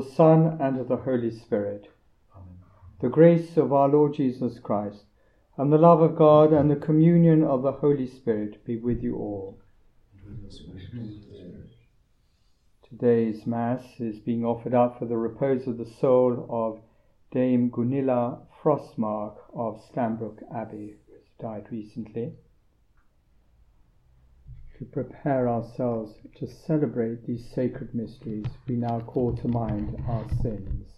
the Son, and the Holy Spirit. The grace of our Lord Jesus Christ, and the love of God, and the communion of the Holy Spirit be with you all. Today's Mass is being offered up for the repose of the soul of Dame Gunilla Frostmark of Stanbrook Abbey, who died recently. To prepare ourselves to celebrate these sacred mysteries, we now call to mind our sins.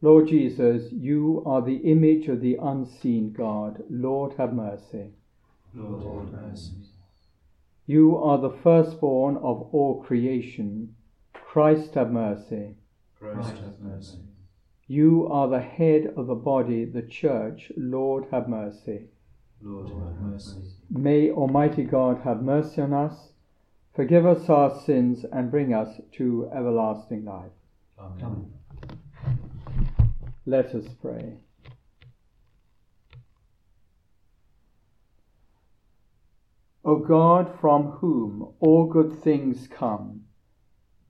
Lord Jesus, you are the image of the unseen God. Lord, have mercy. Lord, have mercy. You are the firstborn of all creation. Christ, have mercy. Christ, have mercy. You are the head of the body, the church. Lord, have mercy. Lord, have mercy. May Almighty God have mercy on us, forgive us our sins, and bring us to everlasting life. Amen. Let us pray. O God, from whom all good things come,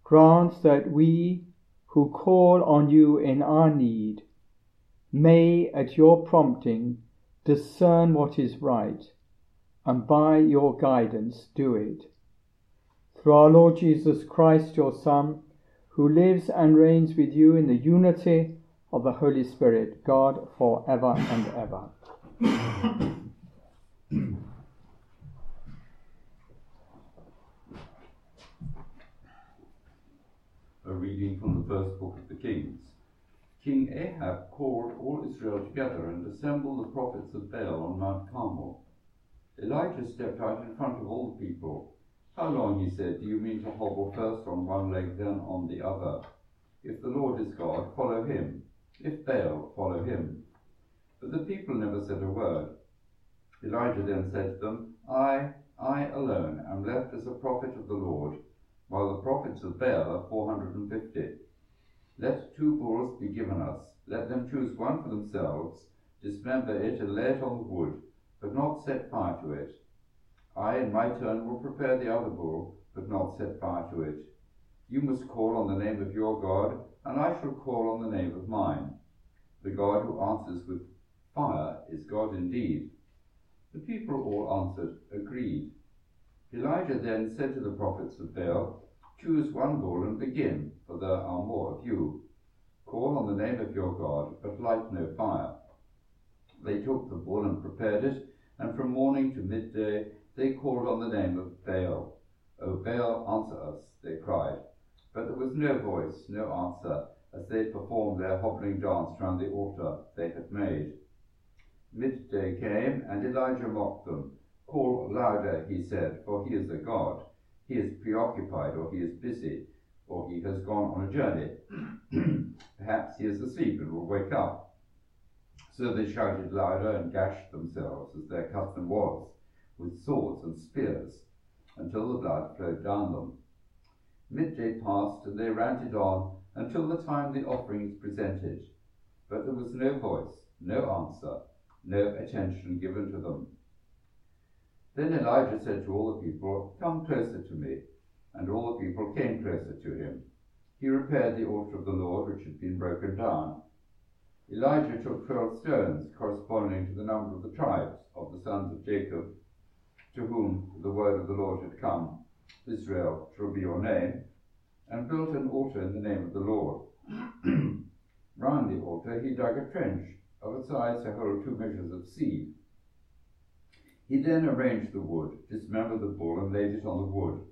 grant that we who call on you in our need may, at your prompting, discern what is right, and by your guidance do it. Through our Lord Jesus Christ, your Son, who lives and reigns with you in the unity of the Holy Spirit, God, for ever and ever. A reading from the first book of the Kings. King Ahab called all Israel together and assembled the prophets of Baal on Mount Carmel. Elijah stepped out in front of all the people. How long, he said, do you mean to hobble first on one leg, then on the other? If the Lord is God, follow him. If Baal, follow him. But the people never said a word. Elijah then said to them, I, I alone am left as a prophet of the Lord, while the prophets of Baal are four hundred and fifty. Let two bulls be given us. Let them choose one for themselves, dismember it, and lay it on the wood, but not set fire to it. I, in my turn, will prepare the other bull, but not set fire to it. You must call on the name of your God, and I shall call on the name of mine. The God who answers with fire is God indeed. The people all answered, Agreed. Elijah then said to the prophets of Baal, Choose one bull and begin, for there are more of you. Call on the name of your God, but light no fire. They took the bull and prepared it, and from morning to midday they called on the name of Baal. O Baal, answer us, they cried. But there was no voice, no answer, as they performed their hobbling dance round the altar they had made. Midday came, and Elijah mocked them. Call louder, he said, for he is a god. He is preoccupied, or he is busy, or he has gone on a journey. Perhaps he is asleep and will wake up. So they shouted louder and gashed themselves, as their custom was, with swords and spears, until the blood flowed down them. Midday passed, and they ranted on until the time the offerings presented. But there was no voice, no answer, no attention given to them. Then Elijah said to all the people, Come closer to me. And all the people came closer to him. He repaired the altar of the Lord, which had been broken down. Elijah took twelve stones, corresponding to the number of the tribes of the sons of Jacob, to whom the word of the Lord had come. Israel shall be your name, and built an altar in the name of the Lord. Round the altar he dug a trench of a size to hold two measures of seed. He then arranged the wood, dismembered the bull, and laid it on the wood.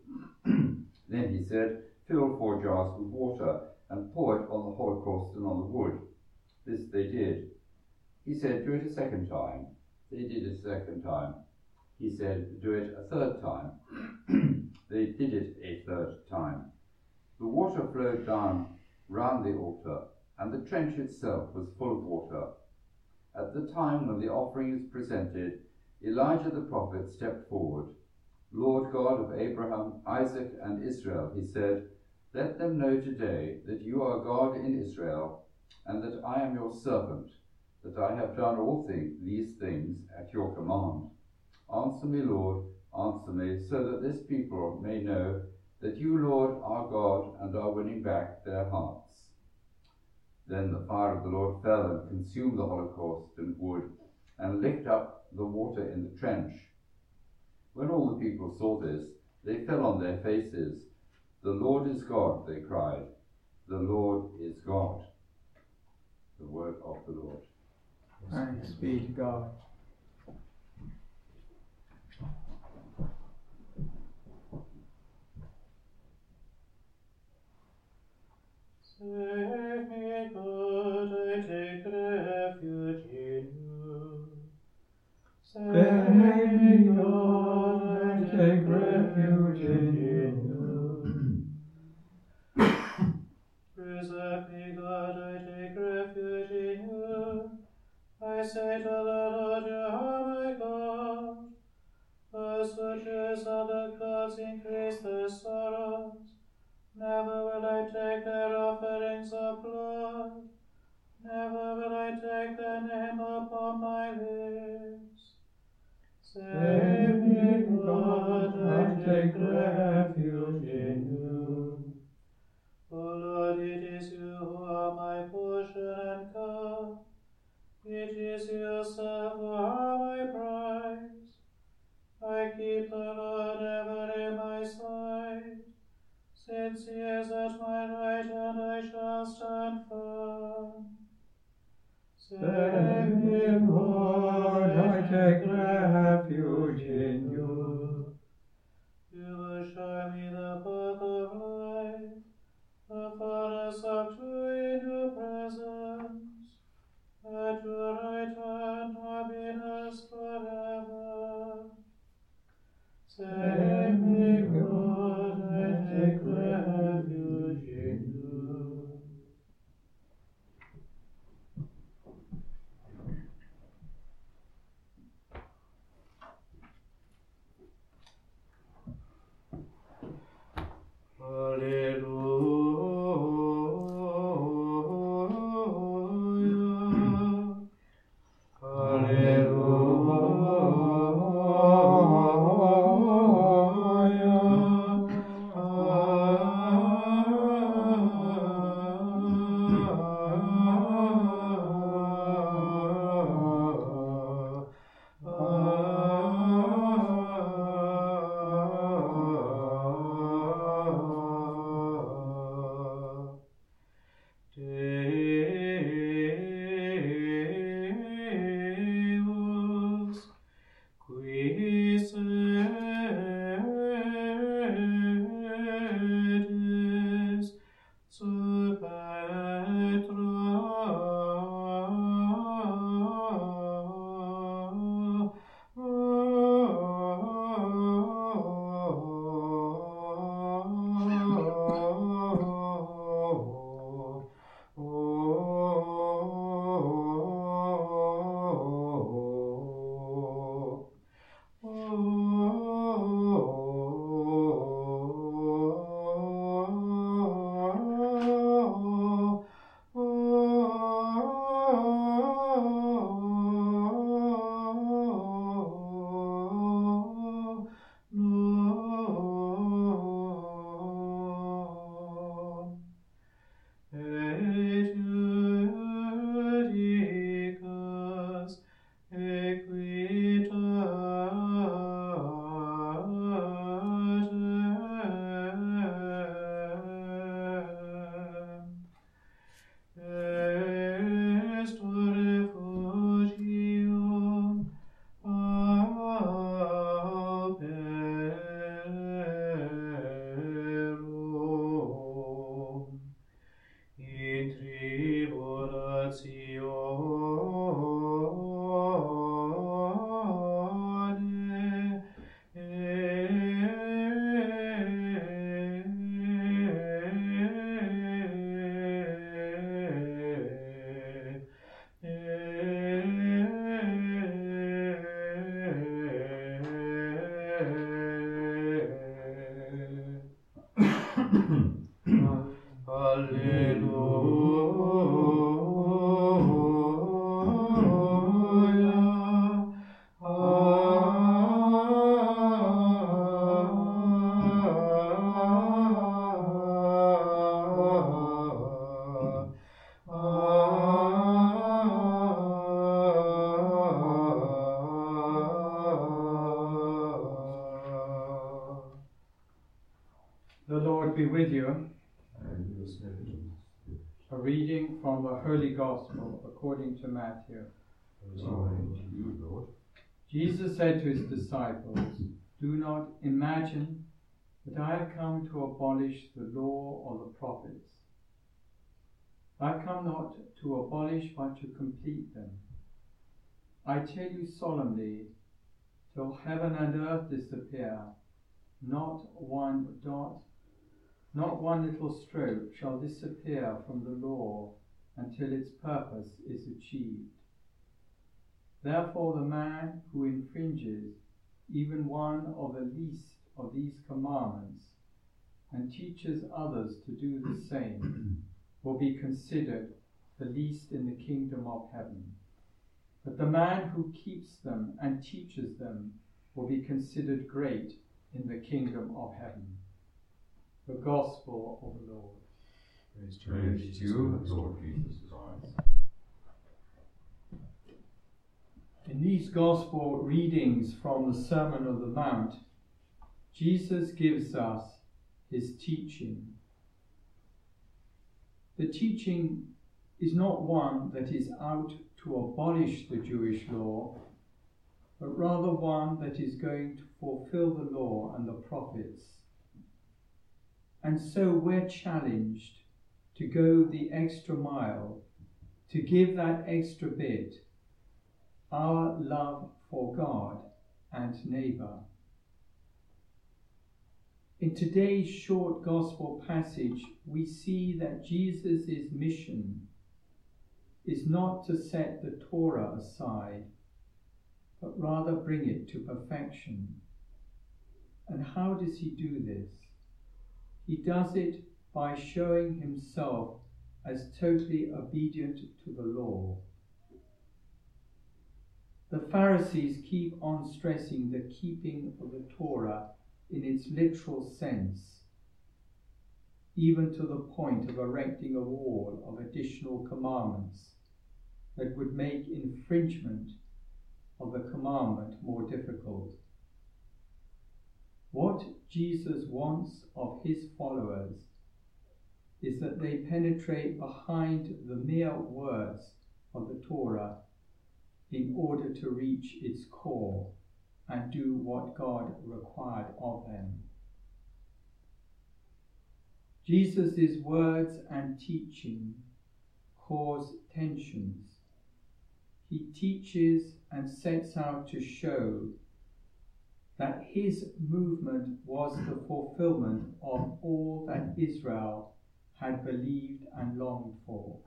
then he said, Fill four jars with water and pour it on the holocaust and on the wood. This they did. He said, Do it a second time. They did it a second time. He said, Do it a third time. they did it a third time. The water flowed down round the altar, and the trench itself was full of water. At the time when the offering is presented, Elijah the prophet stepped forward. Lord God of Abraham, Isaac, and Israel, he said, Let them know today that you are God in Israel, and that I am your servant, that I have done all these things at your command. Answer me, Lord, answer me, so that this people may know that you, Lord, are God and are winning back their hearts. Then the fire of the Lord fell and consumed the holocaust and wood, and licked up the water in the trench. When all the people saw this, they fell on their faces. The Lord is God, they cried. The Lord is God. The word of the Lord. Thanks be to God. Save me, God, I take refuge in you. Save qui A reading from the Holy Gospel according to Matthew. Jesus said to his disciples, Do not imagine that I have come to abolish the law or the prophets. I come not to abolish but to complete them. I tell you solemnly, till heaven and earth disappear, not one dot, not one little stroke shall disappear from the law until its purpose is achieved. Therefore, the man who infringes even one of the least of these commandments and teaches others to do the same will be considered the least in the kingdom of heaven. But the man who keeps them and teaches them will be considered great in the kingdom of heaven. The Gospel of the Lord. Praise to Praise to you, Lord Jesus Christ. In these Gospel readings from the Sermon of the Mount, Jesus gives us his teaching. The teaching is not one that is out to abolish the Jewish law, but rather one that is going to fulfill the law and the prophets. And so we're challenged to go the extra mile, to give that extra bit our love for God and neighbour. In today's short gospel passage, we see that Jesus' mission is not to set the Torah aside, but rather bring it to perfection. And how does he do this? He does it by showing himself as totally obedient to the law. The Pharisees keep on stressing the keeping of the Torah in its literal sense, even to the point of erecting a wall of additional commandments that would make infringement of the commandment more difficult. What Jesus wants of his followers is that they penetrate behind the mere words of the Torah in order to reach its core and do what God required of them. Jesus' words and teaching cause tensions. He teaches and sets out to show that his movement was the fulfillment of all that Israel had believed and longed for.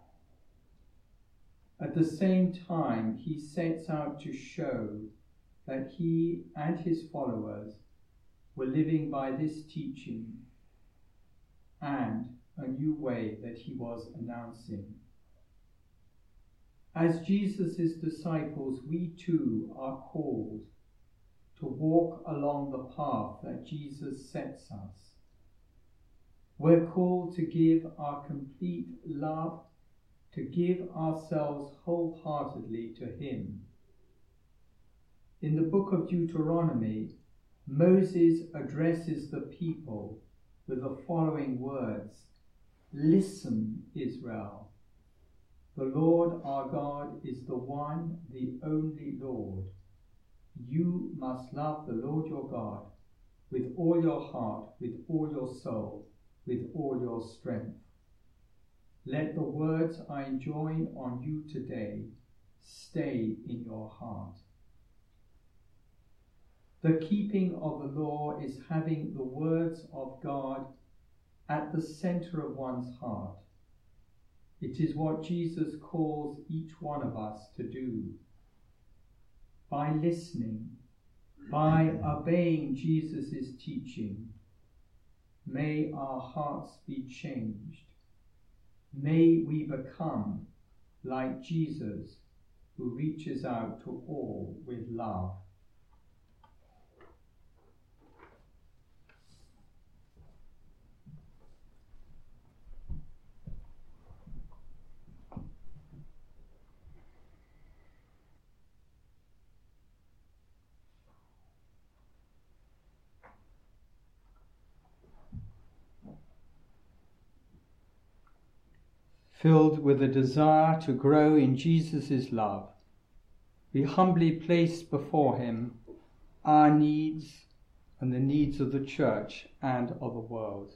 At the same time, he sets out to show that he and his followers were living by this teaching and a new way that he was announcing. As Jesus' disciples, we too are called to walk along the path that Jesus sets us. We're called to give our complete love, to give ourselves wholeheartedly to Him. In the book of Deuteronomy, Moses addresses the people with the following words Listen, Israel. The Lord our God is the one, the only Lord. You must love the Lord your God with all your heart, with all your soul, with all your strength. Let the words I enjoin on you today stay in your heart. The keeping of the law is having the words of God at the center of one's heart. It is what Jesus calls each one of us to do. By listening, by obeying Jesus' teaching, may our hearts be changed may we become like Jesus, who reaches out to all with love. Filled with a desire to grow in Jesus' love, we humbly place before him our needs and the needs of the church and of the world.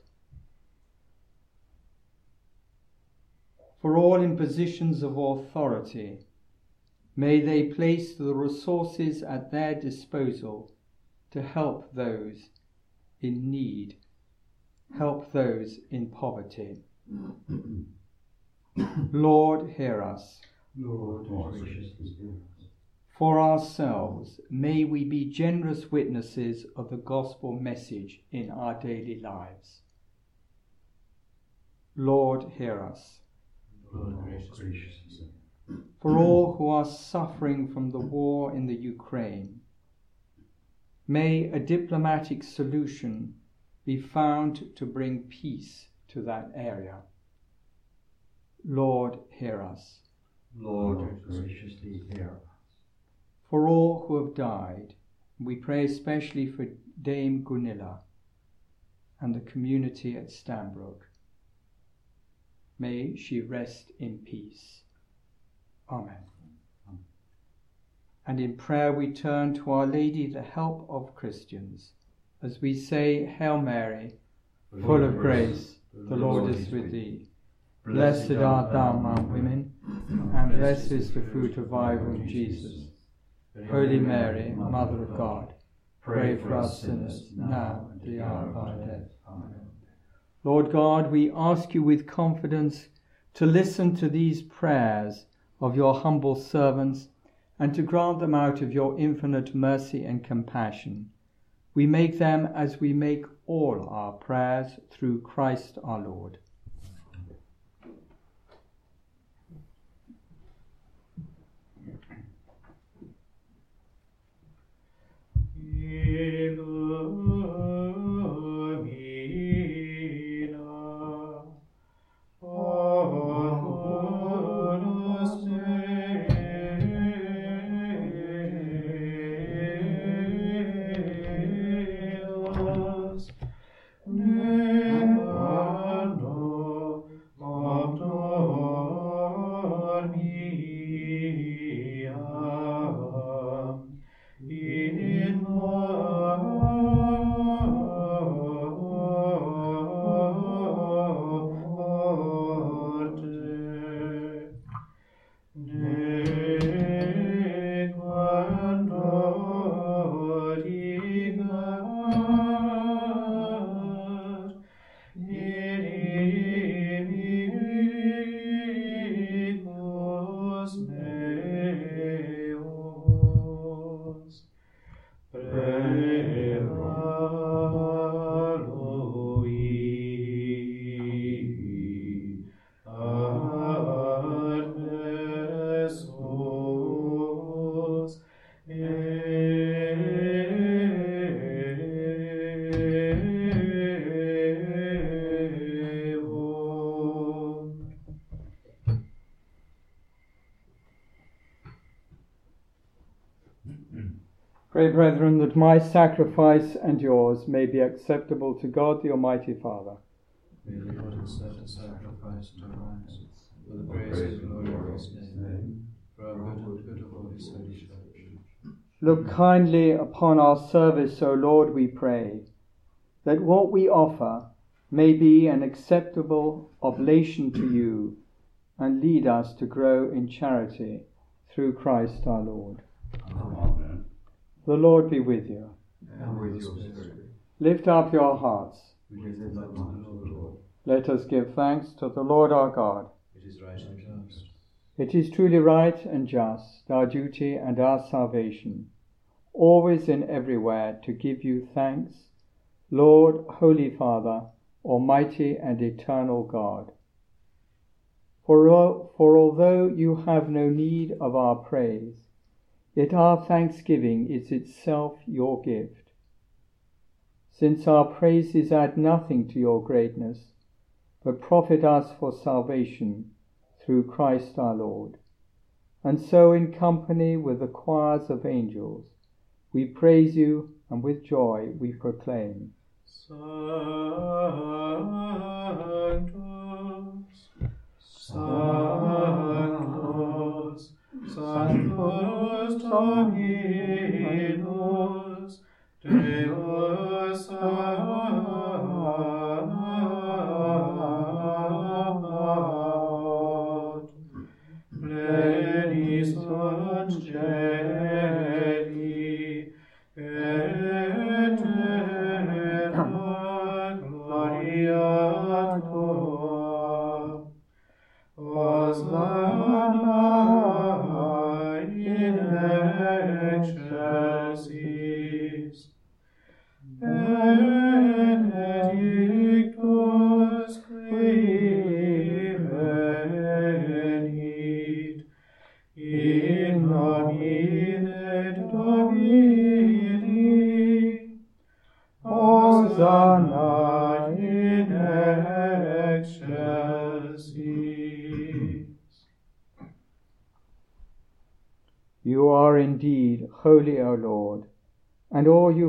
For all in positions of authority, may they place the resources at their disposal to help those in need, help those in poverty. Lord, hear us. Lord, graciously hear us. For ourselves, may we be generous witnesses of the gospel message in our daily lives. Lord, hear us. Lord, hear us. For all who are suffering from the war in the Ukraine, may a diplomatic solution be found to bring peace to that area. Lord, hear us. Lord, graciously hear us. For all who have died, we pray especially for Dame Gunilla and the community at Stanbrook. May she rest in peace. Amen. And in prayer we turn to Our Lady, the help of Christians, as we say, Hail Mary, full of grace, the Lord is with thee. Blessed art thou among women, and blessed is the fruit of thy womb, Jesus. Holy Mary, Mother of God, pray for us sinners, now and at the hour of our death. Amen. Lord God, we ask you with confidence to listen to these prayers of your humble servants and to grant them out of your infinite mercy and compassion. We make them as we make all our prayers through Christ our Lord. Pray, brethren, that my sacrifice and yours may be acceptable to God the Almighty Father. May the Lord accept the sacrifice and our lives for the praise and glory of his name, for our good and good of all his holy church. Look kindly upon our service, O Lord, we pray, that what we offer may be an acceptable oblation to you and lead us to grow in charity through Christ our Lord. The Lord be with you. And with your spirit, Lift up your hearts. up to the Lord. Let us give thanks to the Lord our God. It is right and just. It is truly right and just, our duty and our salvation, always and everywhere to give you thanks, Lord, Holy Father, Almighty and eternal God. For, for although you have no need of our praise, yet our thanksgiving is itself your gift. Since our praises add nothing to your greatness, but profit us for salvation through Christ our Lord. And so, in company with the choirs of angels, we praise you and with joy we proclaim. Sanctus, Sanctus, Sanctus Dominus, Deus amat, plenis angeli, eterna gloria tua,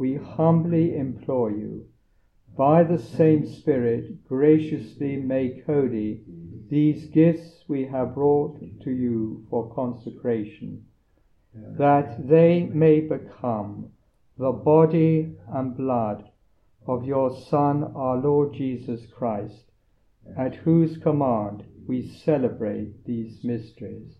we humbly implore you, by the same Spirit, graciously make holy these gifts we have brought to you for consecration, that they may become the body and blood of your Son, our Lord Jesus Christ, at whose command we celebrate these mysteries.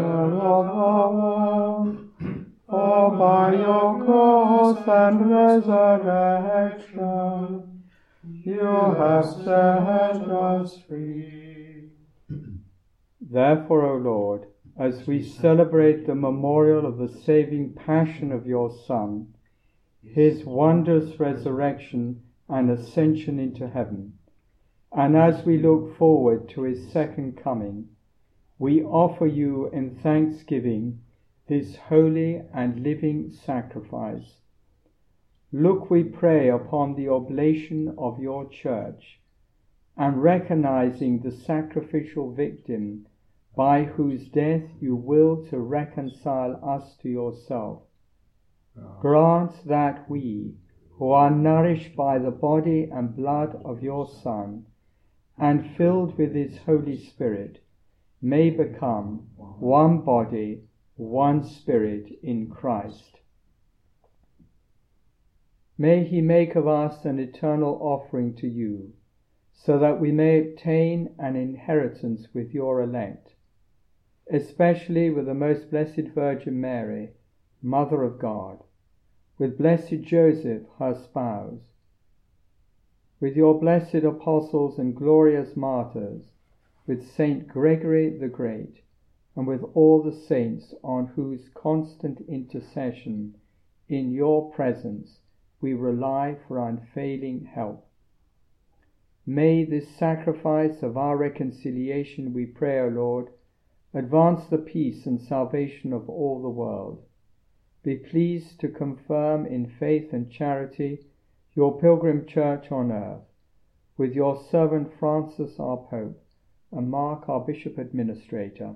by your cross and resurrection you have set us free. Therefore, O Lord, as we celebrate the memorial of the saving passion of your Son, his wondrous resurrection and ascension into heaven, and as we look forward to his second coming, we offer you in thanksgiving this holy and living sacrifice. Look, we pray, upon the oblation of your church, and recognizing the sacrificial victim by whose death you will to reconcile us to yourself. Grant that we, who are nourished by the body and blood of your Son, and filled with his Holy Spirit, may become one body, one spirit in Christ. May he make of us an eternal offering to you, so that we may obtain an inheritance with your elect, especially with the most blessed Virgin Mary, Mother of God, with blessed Joseph, her spouse, with your blessed apostles and glorious martyrs, with Saint Gregory the Great, and with all the saints on whose constant intercession in your presence we rely for unfailing help. May this sacrifice of our reconciliation, we pray, O Lord, advance the peace and salvation of all the world. Be pleased to confirm in faith and charity your pilgrim church on earth, with your servant Francis our Pope, and Mark our Bishop Administrator,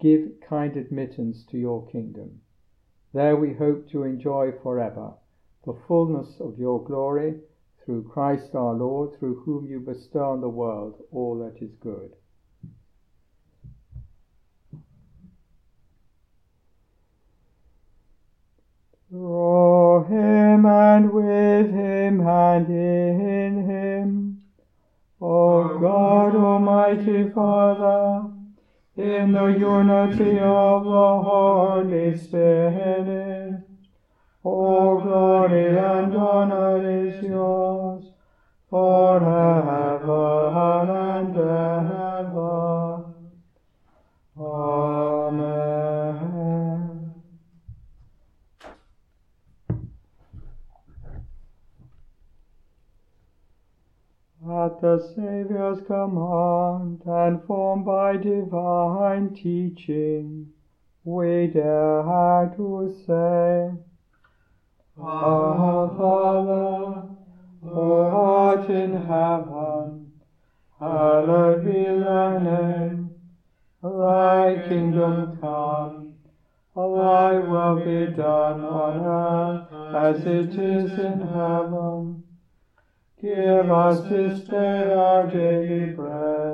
give kind admittance to your kingdom. There we hope to enjoy forever the fullness of your glory through Christ our Lord, through whom you bestow on the world all that is good. Through him and with him and in him, O God, Almighty Father, in the unity of the Holy Spirit, all glory and honor is yours forever and ever. Amen. At the Saviour's command and formed by divine teaching, we dare to say, our Father, who art in heaven, hallowed be thy name. Thy kingdom come, thy will be done on earth as it is in heaven. Give us this day our daily bread,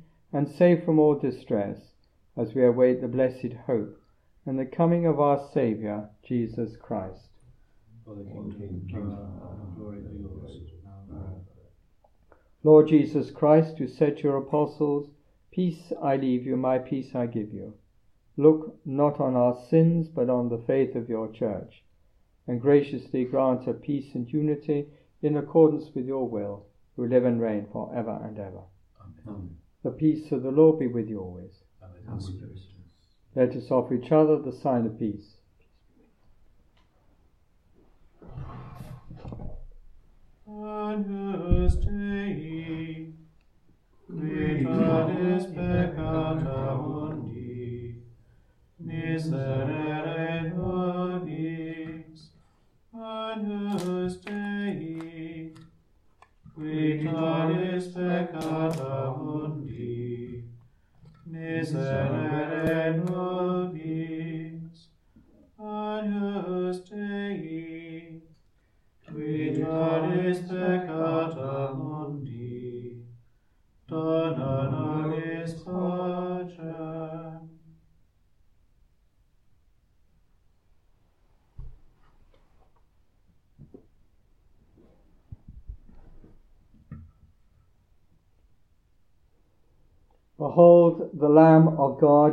and safe from all distress, as we await the blessed hope and the coming of our Saviour, Jesus Christ. For the kingdom, power, and glory are yours, now and forever. Lord Jesus Christ, who said to your apostles, Peace I leave you, my peace I give you. Look not on our sins, but on the faith of your church, and graciously grant her peace and unity in accordance with your will, who live and reign for ever and ever. Amen. The peace of the Lord be with you always. And with your spirit. Let us offer each other the sign of peace. Agnus Dei, qui tollis peccata mundi, miserere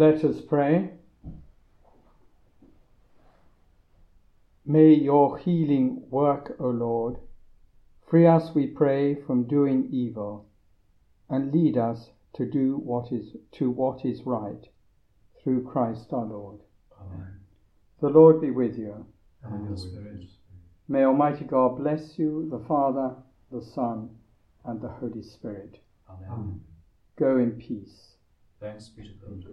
Let us pray. May your healing work, O Lord, free us, we pray, from doing evil, and lead us to do what is to what is right, through Christ our Lord. Amen. The Lord be with you. And your spirit. May Almighty God bless you, the Father, the Son, and the Holy Spirit. Amen. Go in peace. Thanks be to God.